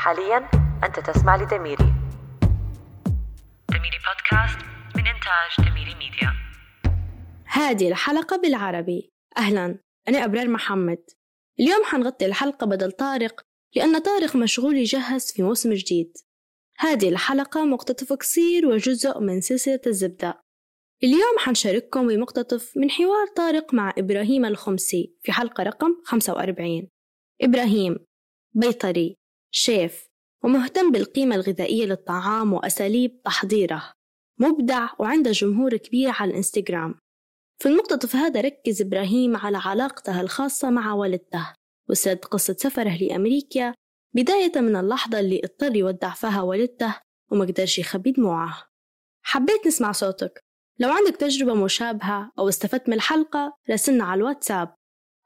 حاليا أنت تسمع لدميري. دميري بودكاست من إنتاج دميري ميديا. هذه الحلقة بالعربي. أهلا أنا أبرار محمد. اليوم حنغطي الحلقة بدل طارق لأن طارق مشغول يجهز في موسم جديد. هذه الحلقة مقتطف قصير وجزء من سلسلة الزبدة. اليوم حنشارككم بمقتطف من حوار طارق مع إبراهيم الخمسي في حلقة رقم 45 إبراهيم بيطري. شيف ومهتم بالقيمة الغذائية للطعام وأساليب تحضيره. مبدع وعنده جمهور كبير على الإنستغرام. في المقتطف هذا ركز إبراهيم على علاقته الخاصة مع والدته وسرد قصة سفره لأمريكا بداية من اللحظة اللي اضطر يودع فيها والدته وما قدرش يخبي دموعه. حبيت نسمع صوتك. لو عندك تجربة مشابهة أو استفدت من الحلقة راسلنا على الواتساب.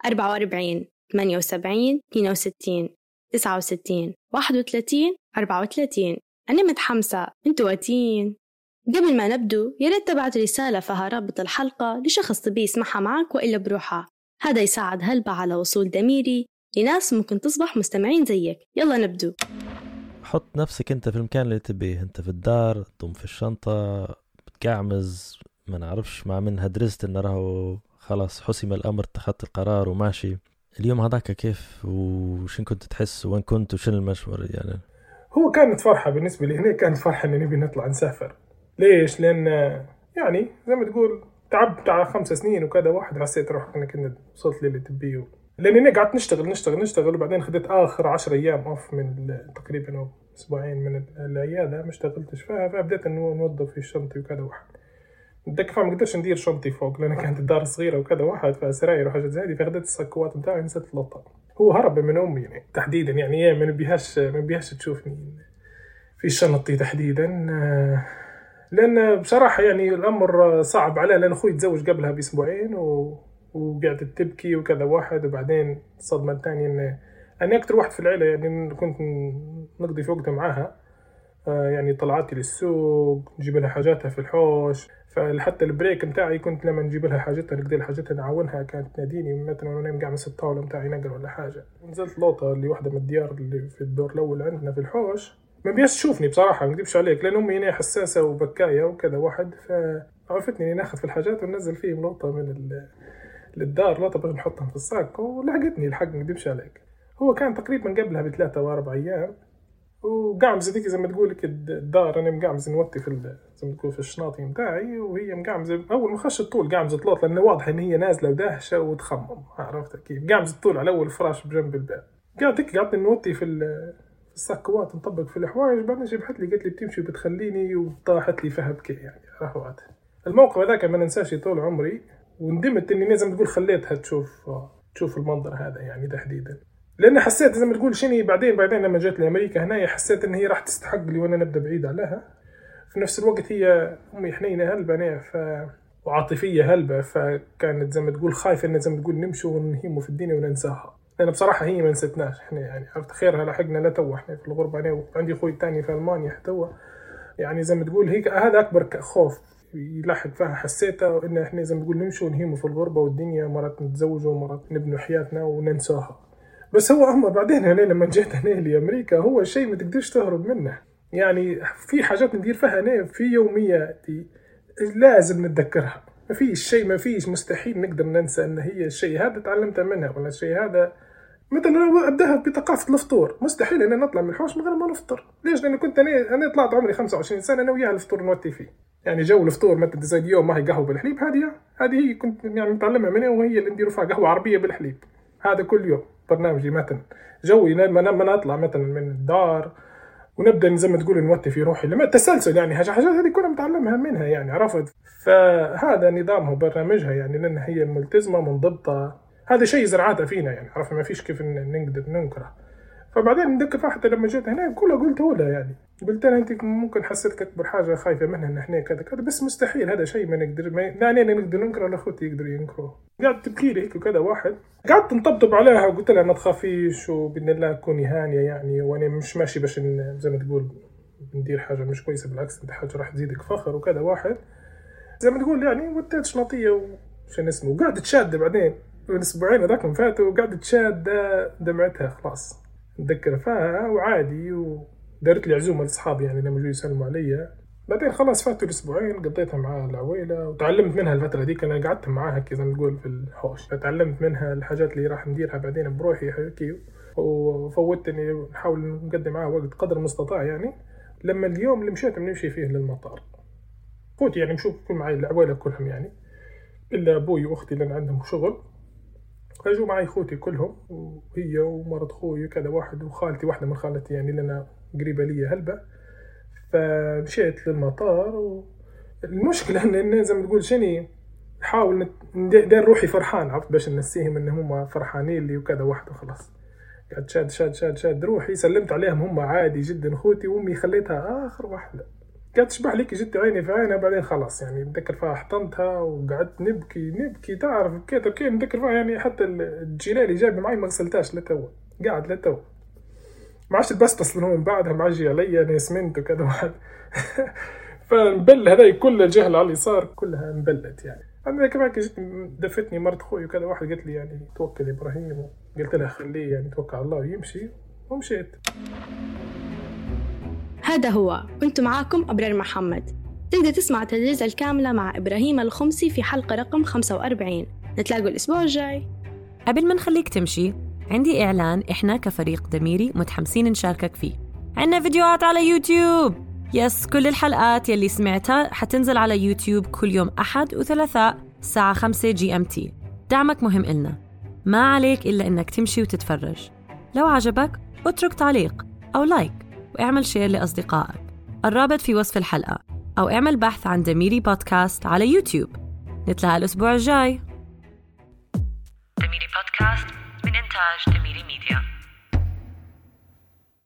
44 78 62 69 31 34 أنا متحمسة. أنتوا واتين. قبل ما نبدو يا ريت تبعت رسالة فيها رابط الحلقة لشخص تبي يسمعها معك وإلا بروحها. هذا يساعد هلبة على وصول دميري لناس ممكن تصبح مستمعين زيك. يلا نبدو. حط نفسك أنت في المكان اللي تبيه. أنت في الدار ضم في الشنطة بتقعمز ما نعرفش مع من هدرست انه راهو خلاص حسم الأمر اتخذت القرار وماشي. اليوم هذاك كيف؟ وشين كنت تحس؟ وين كنت؟ وشن المشوار يعني؟ هو كانت فرحة بالنسبة لي. هنا كانت فرحة إن نبي نطلع نسافر. ليش؟ لأن يعني زي ما تقول تعبت على خمس سنين وكذا واحد حسيت روحي إني كنت وصلت للي تبيه. لأن هنا قعدت نشتغل نشتغل نشتغل وبعدين خدت آخر عشر أيام أوف من تقريبا أو أسبوعين من العيادة ما اشتغلتش. فيها فبدأت إنه نوظف في شنطي وكذا واحد. نتذكر ما قدرتش ندير شنطي فوق لأن كانت الدار صغيرة وكذا واحد فسراير وحاجات زي هذه فخدت السكوات بتاعي نسيت اللطة. هو هرب من أمي يعني تحديدا يعني هي ما نبيهاش ما نبيهاش تشوفني. في شنطي تحديدا. لأن بصراحة يعني الأمر صعب عليه لأن أخوي تزوج قبلها بأسبوعين و... وقعدت تبكي وكذا واحد وبعدين الصدمة الثانية إن أنا أكثر واحد في العيلة يعني كنت نقضي في وقتها معاها. يعني طلعاتي للسوق نجيب لها حاجاتها في الحوش. فحتى البريك نتاعي كنت لما نجيب لها حاجتها نقدر حاجتها نعاونها كانت تناديني مثلا وأنا نايم قاعد مس الطاولة نتاعي نقرأ ولا حاجة. نزلت لوطة اللي واحدة من الديار اللي في الدور الأول عندنا في الحوش. ما بيش تشوفني بصراحة ما نكذبش عليك لأن أمي هنا حساسة وبكاية وكذا واحد. فعرفتني إني ناخذ في الحاجات وننزل فيهم لوطة من للدار. لوطة باش نحطهم في الصاك ولحقتني الحق ما نكذبش عليك. هو كان تقريبا قبلها بثلاثة وأربع أيام. وقعمز هذيك زي ما تقول لك الدار أنا مقعمز نوطي في زي ما تقول في الشناطي نتاعي وهي مقعمزة أول ما خشت طول قعمزة طلوط لأنه واضح إن هي نازلة وداهشه وتخمم عرفت كيف؟ قعمزة طول على أول فراش بجنب الباب. قاعد هيك قعدت نوطي في السكوات نطبق في الحوايج بعدين جبحت لي قالت لي بتمشي وبتخليني وطاحت لي فيها بكي يعني رهوات الموقف هذاك ما ننساش طول عمري وندمت إني لازم تقول خليتها تشوف تشوف المنظر هذا يعني تحديدا. لأن حسيت زي ما تقول شني بعدين بعدين لما جيت لأمريكا هنا حسيت إن هي راح تستحق لي وأنا نبدأ بعيد عليها. في نفس الوقت هي أمي حنينه هلبة ف وعاطفية هلبة فكانت زي ما تقول خايفة إن زي ما تقول نمشي ونهيموا في الدنيا وننساها. لأن بصراحة هي ما نسيتناش إحنا يعني عرفت؟ خيرها لحقنا لا تو إحنا في الغربة. أنا وعندي أخوي الثاني في ألمانيا تو يعني زي ما تقول هيك هذا أكبر خوف يلاحق فيها حسيته إن إحنا زي ما تقول نمشي ونهيموا في الغربة والدنيا مرات نتزوجوا ومرات نبنوا حياتنا وننساها. بس هو هم بعدين هنا لما جيت هنا لأمريكا هو شيء ما تقدرش تهرب منه. يعني في حاجات ندير فيها هنا في يومياتي لازم نتذكرها. ما فيش شيء ما فيش مستحيل نقدر ننسى إن هي الشيء هذا تعلمته منها ولا الشيء هذا. مثلا أبدأها بثقافة الفطور مستحيل ان نطلع من الحوش من غير ما نفطر. ليش؟ لأن كنت أنا أنا طلعت عمري 25 سنة أنا وياها الفطور نوتي فيه. يعني جو الفطور مثلا زي اليوم ما هي قهوة بالحليب هذه هذه هي كنت يعني متعلمها منها وهي اللي نديروا فيها قهوة عربية بالحليب. هذا كل يوم. برنامجي مثلا جوي لما اطلع مثلا من الدار ونبدأ زي ما تقول نوتي في روحي. لما التسلسل يعني حاجات هذه كلها متعلمها منها يعني عرفت؟ فهذا نظامها وبرنامجها يعني لأن هي ملتزمة منضبطة. هذا شيء زرعاتها فينا يعني عرفت؟ ما فيش كيف نقدر ننكره. فبعدين نذكر حتى لما جيت هنا كلها قلت لها يعني. قلت لها أنت ممكن حسيتك حاجة خايفة منها إن إحنا كذا كذا بس مستحيل هذا شيء ما نقدر ما لا أنا نقدر ننكره ولا أخوتي يقدروا ينكروه. قعدت تبكي لي هيك وكذا واحد. قعدت نطبطب عليها وقلت لها ما تخافيش وبإذن الله تكوني هانية يعني وأنا مش ماشي باش زي ما تقول ندير حاجة مش كويسة بالعكس انت حاجة راح تزيدك فخر وكذا واحد. زي ما تقول يعني وديت شنطية وشن اسمه. وقعدت تشاد بعدين من أسبوعين هذاك فاتوا وقعدت تشاد دمعتها خلاص. نتذكر فيها وعادي ودارت لي عزومة لأصحابي يعني لما جو يسلموا عليا بعدين خلاص فاتوا الأسبوعين قضيتها مع العويلة وتعلمت منها الفترة دي أنا قعدت معاها كذا زي ما تقول في الحوش. فتعلمت منها الحاجات اللي راح نديرها بعدين بروحي هيك وفوتني اني نحاول نقدم معاه وقت قدر المستطاع يعني. لما اليوم اللي مشيت بنمشي فيه للمطار. فوت يعني نشوف كل معي العويلة كلهم يعني. إلا أبوي وأختي لأن عندهم شغل. فجوا معي خوتي كلهم وهي ومرض خوي وكذا واحد وخالتي واحدة من خالتي يعني لنا قريبة لي هلبة. فمشيت للمطار والمشكلة إن زي ما تقول شني حاول داير روحي فرحان عرفت؟ باش نسيهم إن هم فرحانين لي وكذا واحد وخلاص. قعدت شاد شاد شاد شاد روحي سلمت عليهم هم عادي جدا خوتي وأمي خليتها آخر واحدة. قعدت تشبح لك جت عيني في عينها بعدين خلاص يعني نتذكر فيها حطمتها وقعدت نبكي نبكي تعرف بكيت بكيت نتذكر فيها يعني حتى الجلالي جايب معي ما غسلتهاش لتو قاعد لتو ما عادش بس أصلا هو من بعدها معجي عليا نسمنت وكذا واحد. فنبل هذاي كل الجهه على اليسار كلها انبلت يعني. أنا كمان جيت دفتني مرت خوي وكذا واحد قالت لي يعني توكل إبراهيم قلت لها خليه يعني توكل على الله ويمشي ومشيت. هذا هو. كنت معاكم أبرار محمد. تقدر تسمع الدردشة الكاملة مع إبراهيم الخمسي في حلقة رقم 45 نتلاقوا الأسبوع الجاي. قبل ما نخليك تمشي عندي إعلان إحنا كفريق دميري متحمسين نشاركك فيه. عندنا فيديوهات على يوتيوب. yes كل الحلقات يلي سمعتها حتنزل على يوتيوب كل يوم أحد وثلاثاء الساعة 5 GMT. دعمك مهم إلنا. ما عليك إلا إنك تمشي وتتفرج. لو عجبك اترك تعليق أو like. واعمل share لأصدقائك. الرابط في وصف الحلقة أو اعمل بحث عن دميري بودكاست على يوتيوب. نتلاقى الأسبوع الجاي. دميري بودكاست من إنتاج دميري ميديا